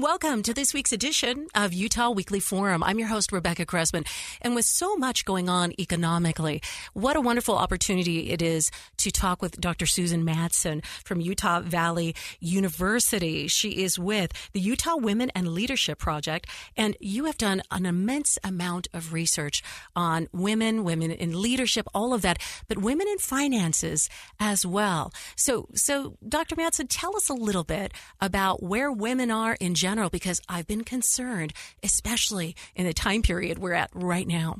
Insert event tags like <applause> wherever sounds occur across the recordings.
Welcome to this week's edition of Utah Weekly Forum. I'm your host, Rebecca Cressman. And with so much going on economically, what a wonderful opportunity it is to talk with Dr. Susan Madsen from Utah Valley University. She is with the Utah Women and Leadership Project. And you have done an immense amount of research on women, women in leadership, all of that, but women in finances as well. So, so Dr. Madsen, tell us a little bit about where women are in general because I've been concerned, especially in the time period we're at right now.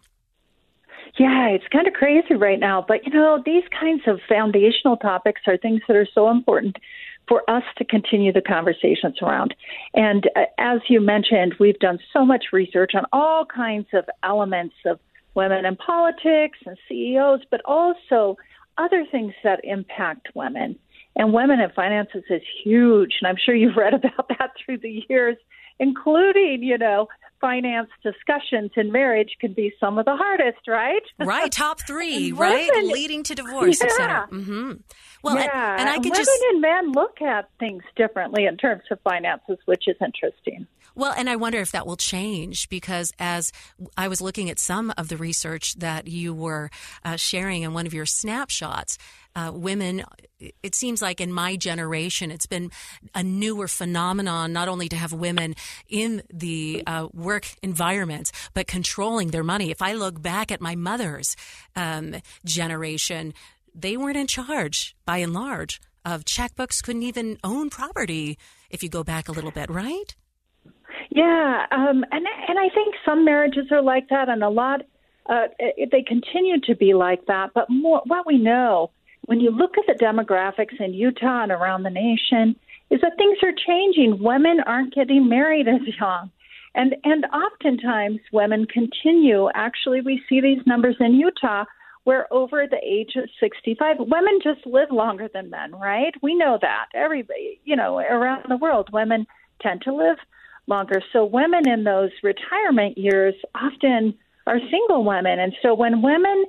Yeah, it's kind of crazy right now. But, you know, these kinds of foundational topics are things that are so important for us to continue the conversations around. And uh, as you mentioned, we've done so much research on all kinds of elements of women in politics and CEOs, but also other things that impact women. And women in finances is huge. And I'm sure you've read about <laughs> that through the years, including, you know, finance discussions in marriage can be some of the hardest, right? <laughs> Right, top three, right, women, leading to divorce, yeah. Mm-hmm. Well, yeah. and, and I can women just and men look at things differently in terms of finances, which is interesting. Well, and I wonder if that will change because as I was looking at some of the research that you were uh, sharing in one of your snapshots, uh, women, it seems like in my generation, it's been a newer phenomenon, not only to have women in the uh, work environment, but controlling their money. If I look back at my mother's um, generation, they weren't in charge by and large of checkbooks, couldn't even own property if you go back a little bit, right? Yeah, um, and and I think some marriages are like that, and a lot uh, they continue to be like that. But more, what we know when you look at the demographics in Utah and around the nation is that things are changing. Women aren't getting married as young. And and oftentimes women continue. Actually, we see these numbers in Utah where over the age of 65, women just live longer than men, right? We know that. Everybody, you know, around the world, women tend to live longer. So women in those retirement years often are single women. And so when women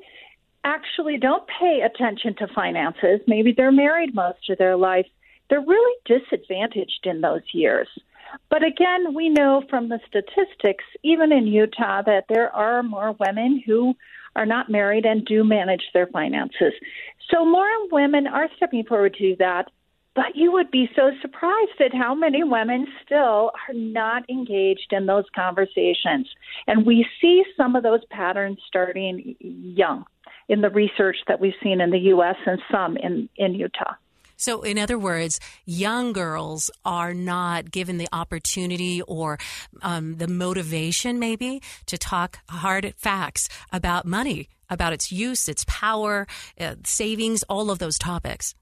actually don't pay attention to finances, maybe they're married most of their life, they're really disadvantaged in those years. But again, we know from the statistics, even in Utah, that there are more women who are not married and do manage their finances. So more women are stepping forward to do that. But you would be so surprised at how many women still are not engaged in those conversations. And we see some of those patterns starting young in the research that we've seen in the U.S. and some in, in Utah. So, in other words, young girls are not given the opportunity or um, the motivation, maybe, to talk hard facts about money, about its use, its power, uh, savings, all of those topics.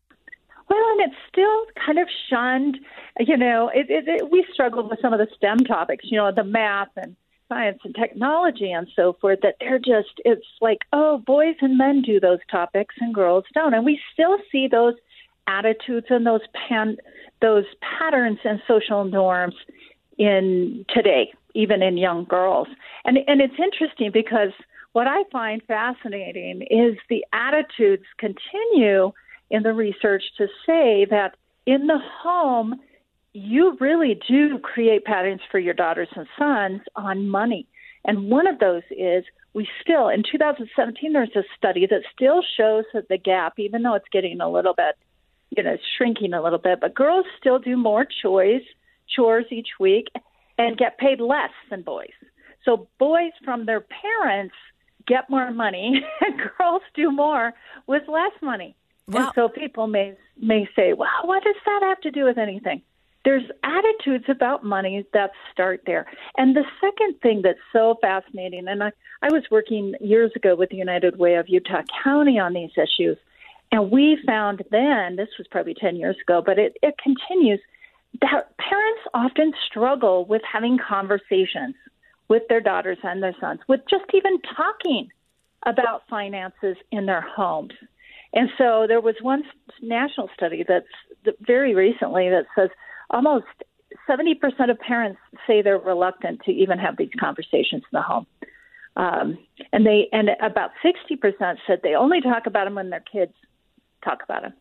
Well, and it's still kind of shunned. You know, it, it, it, we struggle with some of the STEM topics, you know, the math and science and technology and so forth, that they're just, it's like, oh, boys and men do those topics and girls don't. And we still see those attitudes and those pan those patterns and social norms in today, even in young girls. And and it's interesting because what I find fascinating is the attitudes continue in the research to say that in the home you really do create patterns for your daughters and sons on money. And one of those is we still, in 2017, there's a study that still shows that the gap, even though it's getting a little bit you know, shrinking a little bit, but girls still do more chores, chores each week and get paid less than boys. So boys from their parents get more money <laughs> and girls do more with less money. Wow. And so people may may say, "Well, what does that have to do with anything?" There's attitudes about money that start there. And the second thing that's so fascinating, and I, I was working years ago with the United Way of Utah County on these issues, and we found then, this was probably 10 years ago, but it, it continues that parents often struggle with having conversations with their daughters and their sons, with just even talking about finances in their homes. And so there was one national study that's very recently that says almost 70% of parents say they're reluctant to even have these conversations in the home. Um, and they and about 60% said they only talk about them when their kids talk about them.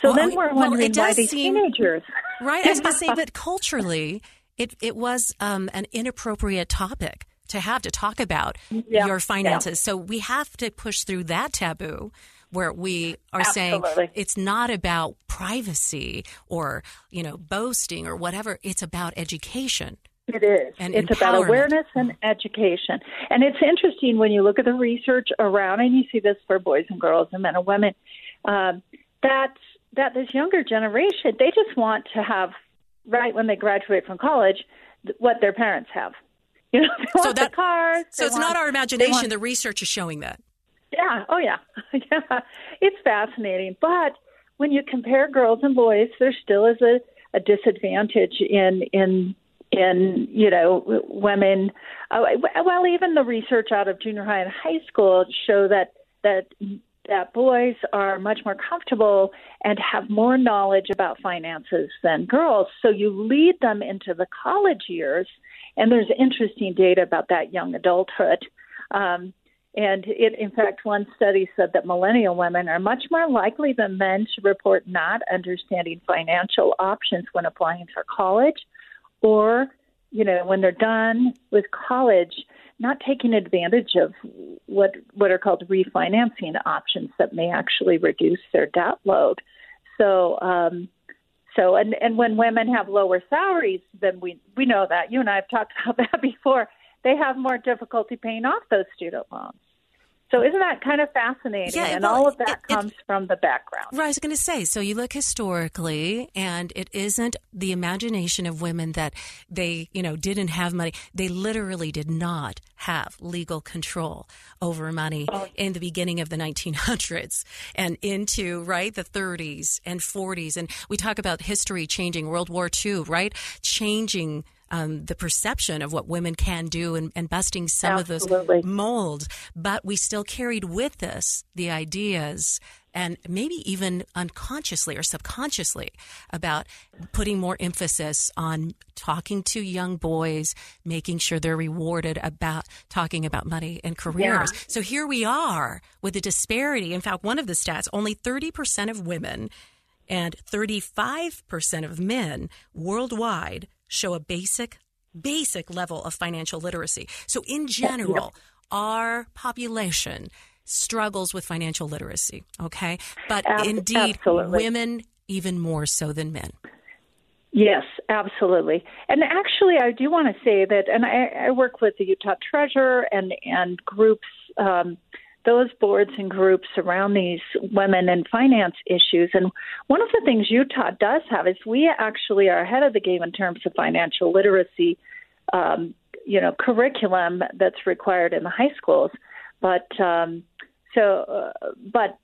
So well, then we're wondering well, why these seem, teenagers. Right, I was going <laughs> to say, but culturally, it it was um, an inappropriate topic to have to talk about yeah, your finances. Yeah. So we have to push through that taboo where we are Absolutely. saying it's not about privacy or you know boasting or whatever. It's about education. It is. And it's about awareness and education. And it's interesting when you look at the research around, and you see this for boys and girls and men and women, um, that that this younger generation they just want to have right when they graduate from college what their parents have. <laughs> You know, so that, cars. So it's want, not our imagination. Want, the research is showing that. Yeah. Oh, yeah. <laughs> yeah. It's fascinating. But when you compare girls and boys, there still is a, a disadvantage in in in you know women. Uh, well, even the research out of junior high and high school show that that that boys are much more comfortable and have more knowledge about finances than girls. So you lead them into the college years, and there's interesting data about that young adulthood. Um, and it, in fact, one study said that millennial women are much more likely than men to report not understanding financial options when applying for college, or, you know, when they're done with college, not taking advantage of what what are called refinancing options that may actually reduce their debt load. So, um, so and and when women have lower salaries, then we we know that you and I have talked <laughs> about that before. They have more difficulty paying off those student loans. So isn't that kind of fascinating? Yeah, and well, all of that it, comes it, from the background. Right, I was going to say. So you look historically, and it isn't the imagination of women that they, you know, didn't have money. They literally did not have legal control over money oh. in the beginning of the 1900s and into right the 30s and 40s. And we talk about history changing, World War II, right, changing um, the perception of what women can do and, and busting some Absolutely. of those molds. But we still carried with us the ideas and maybe even unconsciously or subconsciously about putting more emphasis on talking to young boys, making sure they're rewarded about talking about money and careers. Yeah. So here we are with a disparity. In fact, one of the stats only 30% of women and 35% of men worldwide show a basic basic level of financial literacy. So in general, our population struggles with financial literacy, okay? But Ab- indeed absolutely. women even more so than men. Yes, absolutely. And actually, I do want to say that, and I, I work with the Utah Treasurer and and groups um, those boards and groups around these women and finance issues. And one of the things Utah does have is we actually are ahead of the game in terms of financial literacy, um, you know, curriculum that's required in the high schools. But um, so, uh, but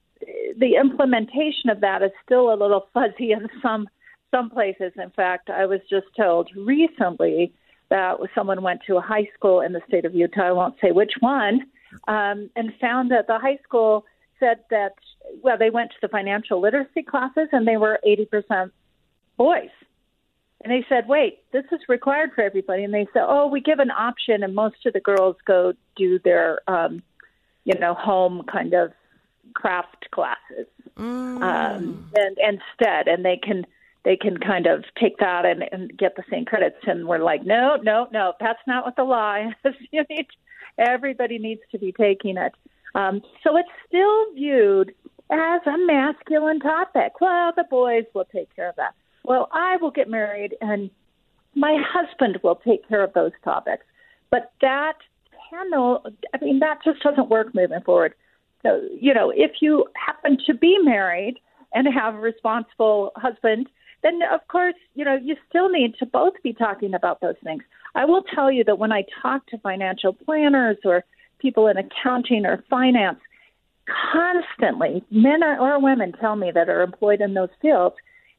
the implementation of that is still a little <laughs> fuzzy in some some places. In fact, I was just told recently that someone went to a high school in the state of Utah. I won't say which one um, and found that the high school said that, well, they went to the financial literacy classes and they were 80% boys. And they said, wait, this is required for everybody. And they said, oh, we give an option, and most of the girls go do their, um, you know, home kind of craft classes mm. um, and instead, and they can they can kind of take that and, and get the same credits. And we're like, no, no, no, that's not what the law <laughs> is. you need Everybody needs to be taking it. Um, so it's still viewed as a masculine topic. Well, the boys will take care of that. Well, I will get married and my husband will take care of those topics. But that cannot, I mean, that just doesn't work moving forward. So, you know, if you happen to be married and have a responsible husband, then of course, you know, you still need to both be talking about those things. I will tell you that when I talk to financial planners or people in accounting or finance, constantly, men or women tell me that are employed in those fields,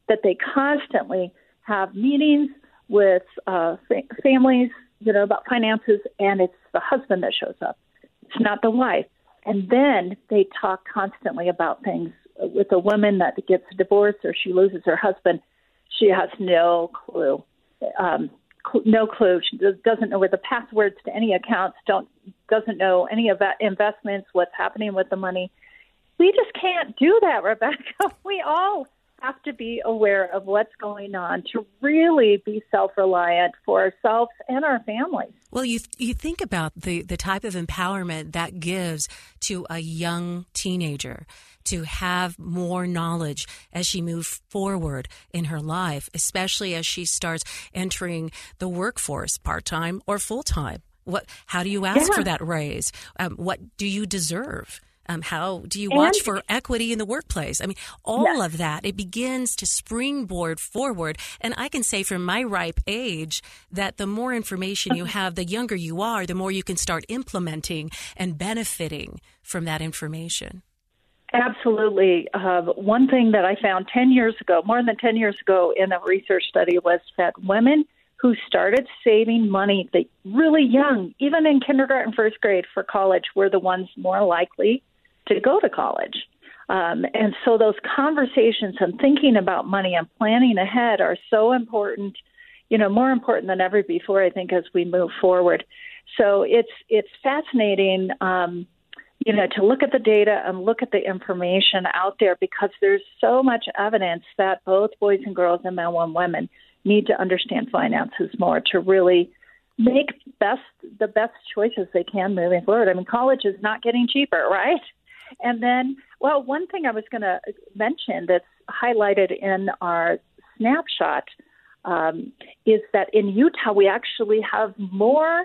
that they constantly have meetings with uh, fa- families, you know, about finances, and it's the husband that shows up. It's not the wife. And then they talk constantly about things with a woman that gets divorced or she loses her husband. She has no clue. Um, no clue. She doesn't know where the passwords to any accounts. Don't doesn't know any of that investments. What's happening with the money? We just can't do that, Rebecca. <laughs> We all have to be aware of what's going on to really be self-reliant for ourselves and our families. Well, you you think about the the type of empowerment that gives to a young teenager to have more knowledge as she moves forward in her life, especially as she starts entering the workforce part time or full time. What? How do you ask yeah. for that raise? Um, what do you deserve? Um, how do you watch and, for equity in the workplace? I mean, all yes. of that, it begins to springboard forward. And I can say from my ripe age that the more information you have, the younger you are, the more you can start implementing and benefiting from that information. Absolutely. Uh, one thing that I found 10 years ago, more than 10 years ago, in a research study was that women who started saving money really young, even in kindergarten, first grade for college, were the ones more likely to go to college. Um, and so those conversations and thinking about money and planning ahead are so important, you know, more important than ever before, I think, as we move forward. So it's it's fascinating, um, you know, to look at the data and look at the information out there because there's so much evidence that both boys and girls and men and women need to understand finances more to really make best the best choices they can moving forward. I mean, college is not getting cheaper, right? And then, well, one thing I was going to mention that's highlighted in our snapshot um, is that in Utah we actually have more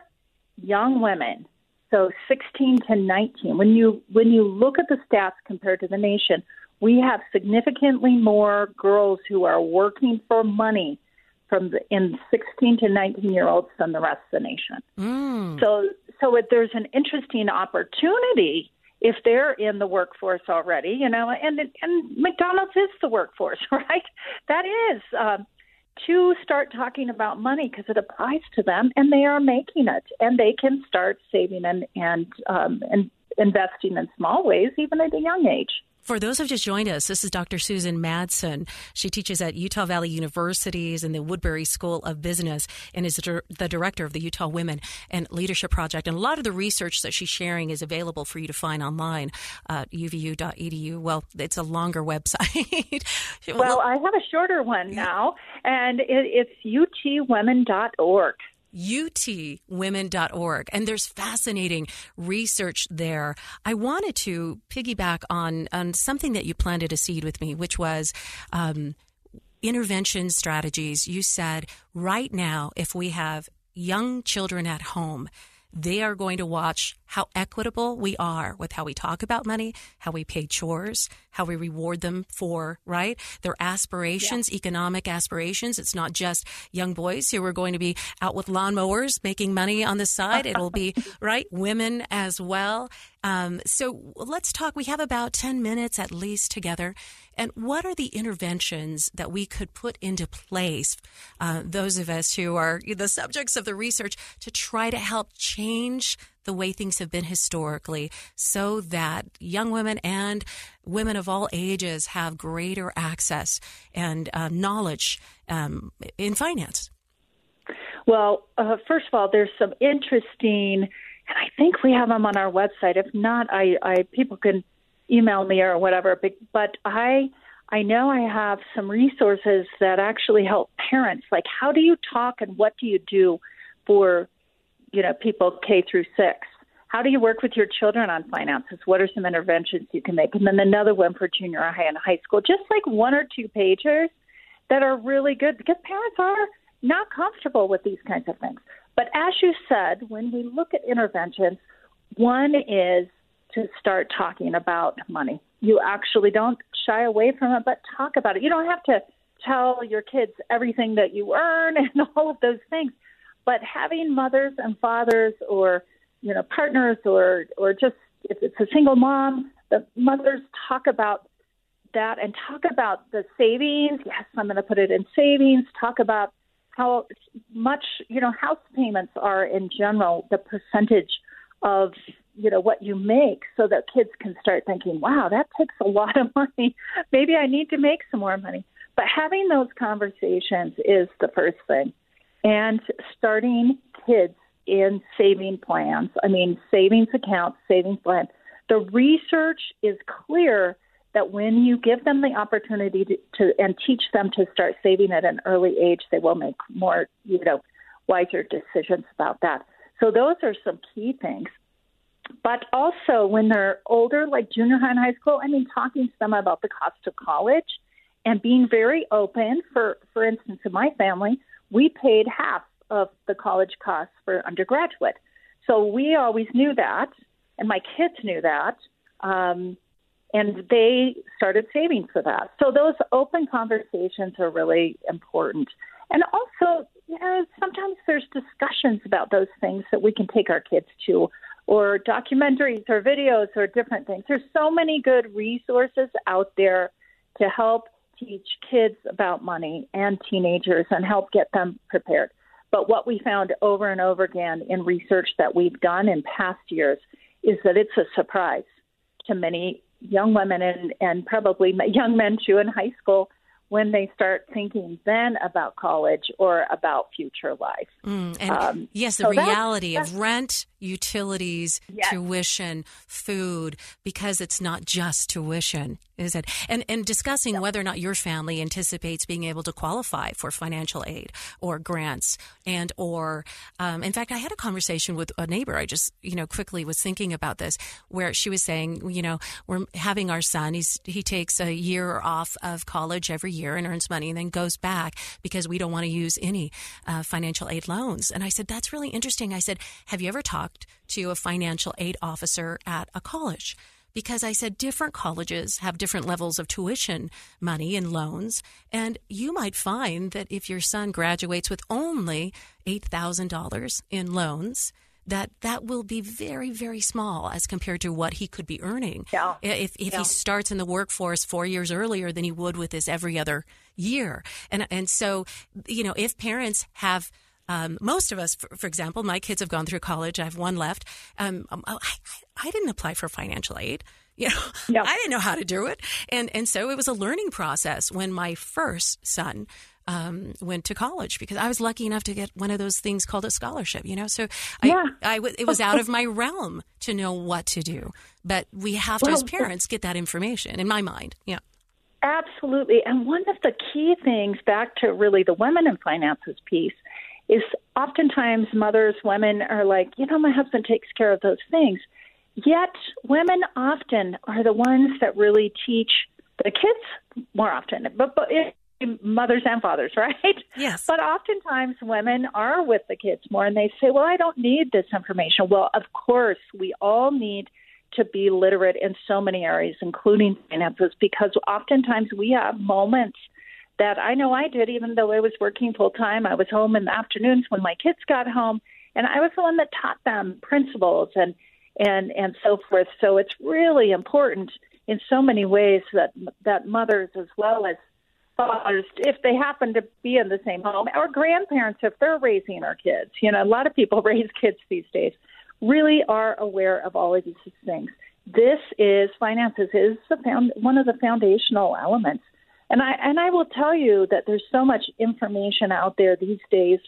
young women, so 16 to 19. When you when you look at the stats compared to the nation, we have significantly more girls who are working for money from the, in 16 to 19 year olds than the rest of the nation. Mm. So so it, there's an interesting opportunity if they're in the workforce already, you know, and and McDonald's is the workforce, <laughs> right? That is um, to start talking about money because it applies to them, and they are making it, and they can start saving and and um, and investing in small ways, even at a young age. For those who've just joined us, this is Dr. Susan Madsen. She teaches at Utah Valley Universities and the Woodbury School of Business and is the director of the Utah Women and Leadership Project. And a lot of the research that she's sharing is available for you to find online at uvu.edu. Well, it's a longer website. <laughs> well, I have a shorter one now, and it, it's utwomen.org utwomen.org. And there's fascinating research there. I wanted to piggyback on, on something that you planted a seed with me, which was um, intervention strategies. You said right now, if we have young children at home, they are going to watch how equitable we are with how we talk about money, how we pay chores, how we reward them for, right? Their aspirations, yeah. economic aspirations. It's not just young boys who are going to be out with lawnmowers making money on the side. It'll be, <laughs> right, women as well. Um, so let's talk. We have about 10 minutes at least together. And what are the interventions that we could put into place, uh, those of us who are the subjects of the research, to try to help change the way things have been historically so that young women and women of all ages have greater access and uh, knowledge um, in finance? Well, uh, first of all, there's some interesting, and I think we have them on our website. If not, I, I people can email me or whatever. But, but I I know I have some resources that actually help parents. Like, how do you talk and what do you do for you know people K through six. How do you work with your children on finances? What are some interventions you can make? And then another one for junior high and high school, just like one or two pages that are really good because parents are not comfortable with these kinds of things. But as you said, when we look at interventions, one is to start talking about money. You actually don't shy away from it, but talk about it. You don't have to tell your kids everything that you earn <laughs> and all of those things. But having mothers and fathers or you know partners or or just if it's a single mom, the mothers talk about that and talk about the savings. Yes, I'm going to put it in savings. Talk about how much you know house payments are in general, the percentage of you know what you make, so that kids can start thinking, "Wow, that takes a lot of <laughs> money. Maybe I need to make some more money." But having those conversations is the first thing, and starting kids in saving plans. I mean, savings accounts, savings plans. The research is clear that when you give them the opportunity to, to and teach them to start saving at an early age, they will make more, you know, wiser decisions about that. So those are some key things. But also when they're older, like junior high and high school, I mean, talking to them about the cost of college and being very open. For for instance, in my family, we paid half of the college costs for undergraduate, so we always knew that, and my kids knew that. Um, and they started saving for that. So those open conversations are really important. And also, you know, sometimes there's discussions about those things that we can take our kids to, or documentaries or videos or different things. There's so many good resources out there to help teach kids about money and teenagers and help get them prepared. But what we found over and over again in research that we've done in past years is that it's a surprise to many young women and, and probably young men too in high school when they start thinking then about college or about future life. Mm, and um, yes, the so reality that's, that's, of rent, utilities, yes. tuition, food, because it's not just tuition, is it? And and discussing whether or not your family anticipates being able to qualify for financial aid or grants, and or um, in fact, I had a conversation with a neighbor. I just you know quickly was thinking about this, where she was saying, you know, we're having our son. He's he takes a year off of college every year and earns money, and then goes back because we don't want to use any uh, financial aid loans. And I said, that's really interesting. I said, have you ever talked to a financial aid officer at a college because I said different colleges have different levels of tuition money and loans. And you might find that if your son graduates with only $8,000 in loans, that that will be very, very small as compared to what he could be earning. Yeah. If, if yeah. he starts in the workforce four years earlier than he would with this every other year. And, and so, you know, if parents have – um, most of us, for, for, example, my kids have gone through college. I have one left. Um, um I, I, didn't apply for financial aid. <laughs> You know. I didn't know how to do it, and and so it was a learning process when my first son um, went to college because I was lucky enough to get one of those things called a scholarship. You know, so I, yeah. I, I it was out of my realm to know what to do, but we have to, well, as parents, get that information. In my mind, yeah. Absolutely. And one of the key things back to really the women in finances piece is oftentimes mothers, women are like, you know, my husband takes care of those things. Yet women often are the ones that really teach the kids more often, but, but it, mothers and fathers, <laughs> right? Yes. But oftentimes women are with the kids more and they say, well, I don't need this information. Well, of course, we all need to be literate in so many areas, including finances, because oftentimes we have moments – that I know I did, even though I was working full time. I was home in the afternoons when my kids got home, and I was the one that taught them principles and and and so forth. So it's really important in so many ways that that mothers as well as fathers, if they happen to be in the same home, or grandparents if they're raising our kids. You know, a lot of people <laughs> raise kids these days. Really are aware of all of these things. This is finances is the found, one of the foundational elements and I and I will tell you that there's so much information out there these days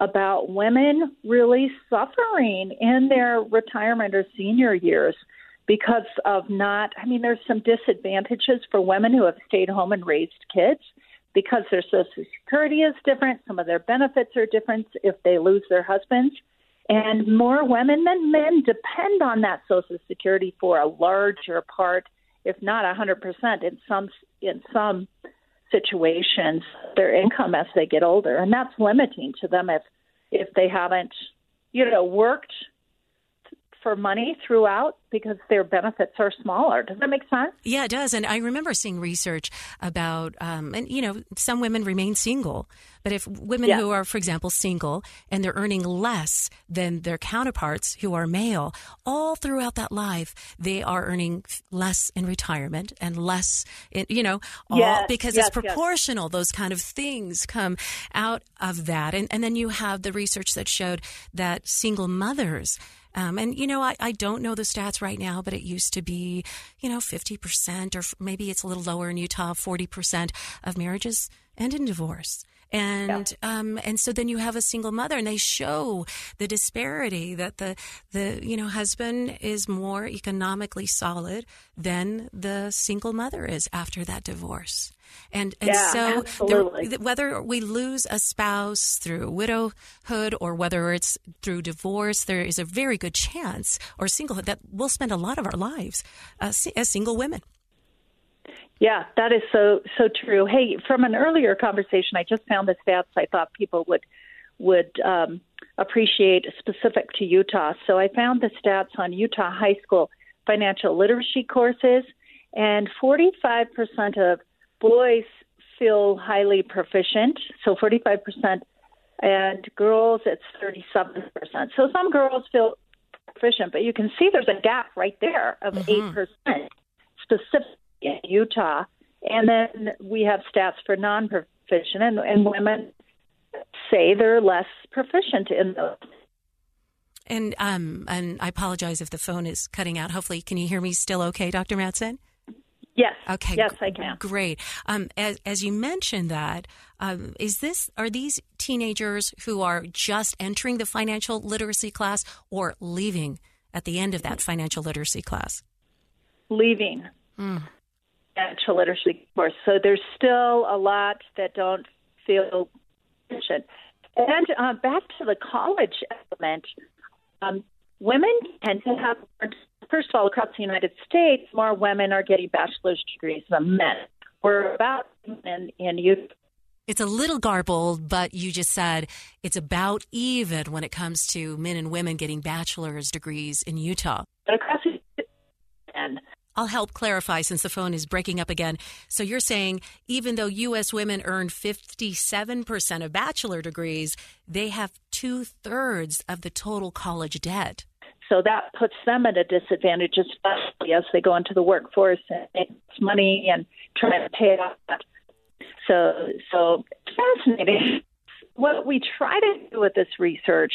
about women really suffering in their retirement or senior years because of not I mean there's some disadvantages for women who have stayed home and raised kids because their social security is different, some of their benefits are different if they lose their husbands. And more women than men depend on that social security for a larger part if not 100% in some in some situations their income as they get older and that's limiting to them if if they haven't you know worked for money throughout because their benefits are smaller. Does that make sense? Yeah, it does. And I remember seeing research about, um, and you know, some women remain single, but if women yeah. who are, for example, single and they're earning less than their counterparts who are male, all throughout that life, they are earning less in retirement and less, in, you know, all yes, because yes, it's proportional. Yes. Those kind of things come out of that. And, and then you have the research that showed that single mothers um, and, you know, I, I don't know the stats right now, but it used to be, you know, 50% or maybe it's a little lower in Utah, 40% of marriages end in divorce. And yeah. um, and so then you have a single mother, and they show the disparity that the the you know husband is more economically solid than the single mother is after that divorce. And, and yeah, so there, whether we lose a spouse through widowhood or whether it's through divorce, there is a very good chance or singlehood that we'll spend a lot of our lives uh, as single women. Yeah, that is so so true. Hey, from an earlier conversation, I just found the stats I thought people would would um, appreciate specific to Utah. So I found the stats on Utah high school financial literacy courses, and 45% of boys feel highly proficient, so 45%, and girls it's 37%. So some girls feel proficient, but you can see there's a gap right there of mm-hmm. 8% specifically in Utah. And then we have stats for non proficient, and, and women say they're less proficient in those. And um, and I apologize if the phone is cutting out. Hopefully, can you hear me still okay, Dr. Madsen? Yes. Okay. Yes, I can. Great. Um, as, as you mentioned that, um, is this are these teenagers who are just entering the financial literacy class or leaving at the end of that financial literacy class? Leaving. Mm. Financial literacy course. So there's still a lot that don't feel mentioned. And uh, back to the college element, um, women tend to have first of all, across the United States, more women are getting bachelor's degrees than men. We're about in, in youth. It's a little garbled, but you just said it's about even when it comes to men and women getting bachelor's degrees in Utah. But Across the I'll help clarify since the phone is breaking up again. So you're saying even though U.S. women earn 57% of bachelor degrees, they have two thirds of the total college debt. So that puts them at a disadvantage, especially as they go into the workforce and make money and try to pay off that. So, so fascinating. What we try to do with this research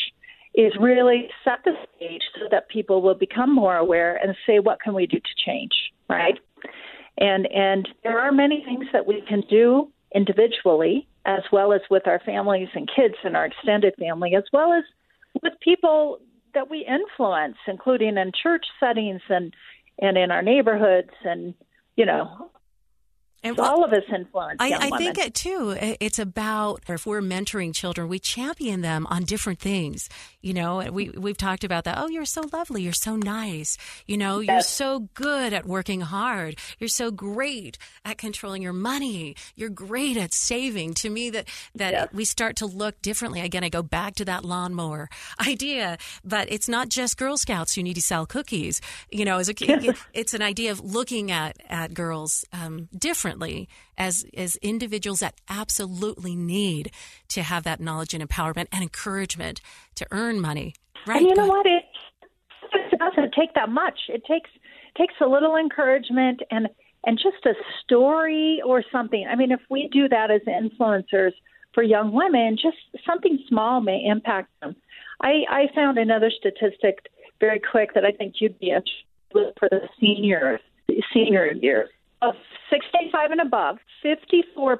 is really set the stage so that people will become more aware and say, what can we do to change, right? And and there are many things that we can do individually, as well as with our families and kids and our extended family, as well as with people that we influence, including in church settings and and in our neighborhoods and you know and all of us influence. I, I think it too. It's about if we're mentoring children, we champion them on different things. You know, we we've talked about that. Oh, you're so lovely. You're so nice. You know, yes. you're so good at working hard. You're so great at controlling your money. You're great at saving. To me, that that yes. we start to look differently. Again, I go back to that lawnmower <laughs> idea, but it's not just Girl Scouts who need to sell cookies. You know, as a <laughs> it's an idea of looking at at girls um, different differently as as individuals that absolutely need to have that knowledge and empowerment and encouragement to earn money. Right. And you know what? It, it doesn't take that much. It takes takes a little encouragement and and just a story or something. I mean, if we do that as influencers for young women, just something small may impact them. I, I found another statistic very quick that I think you'd be interested for the seniors, senior years of 65 and above, 54%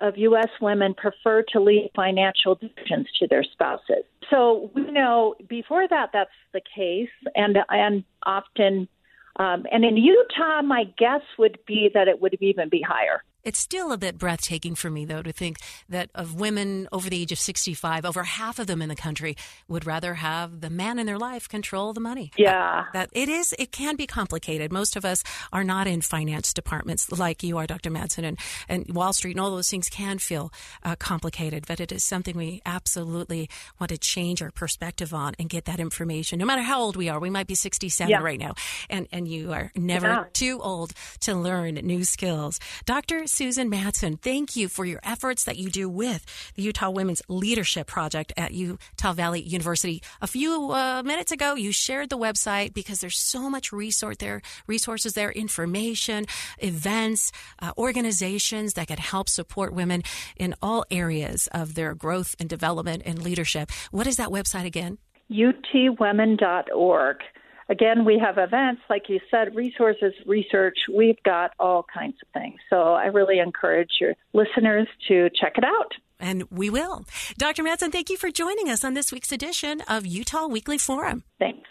of U.S. women prefer to leave financial decisions to their spouses. So we know before that that's the case, and and often, um, and in Utah, my guess would be that it would even be higher. It's still a bit breathtaking for me, though, to think that of women over the age of 65, over half of them in the country would rather have the man in their life control the money. Yeah. That, that it is, it can be complicated. Most of us are not in finance departments like you are, Dr. Madsen, and, and Wall Street and all those things can feel uh, complicated, but it is something we absolutely want to change our perspective on and get that information. No matter how old we are, we might be 67 yeah. right now, and, and you are never yeah. too old to learn new skills. Dr. Susan Madsen, thank you for your efforts that you do with the Utah Women's Leadership Project at Utah Valley University. A few uh, minutes ago, you shared the website because there's so much resource there, resources there, information, events, uh, organizations that can help support women in all areas of their growth and development and leadership. What is that website again? utwomen.org. Again, we have events, like you said, resources, research. We've got all kinds of things. So I really encourage your listeners to check it out. And we will. Dr. Madsen, thank you for joining us on this week's edition of Utah Weekly Forum. Thanks.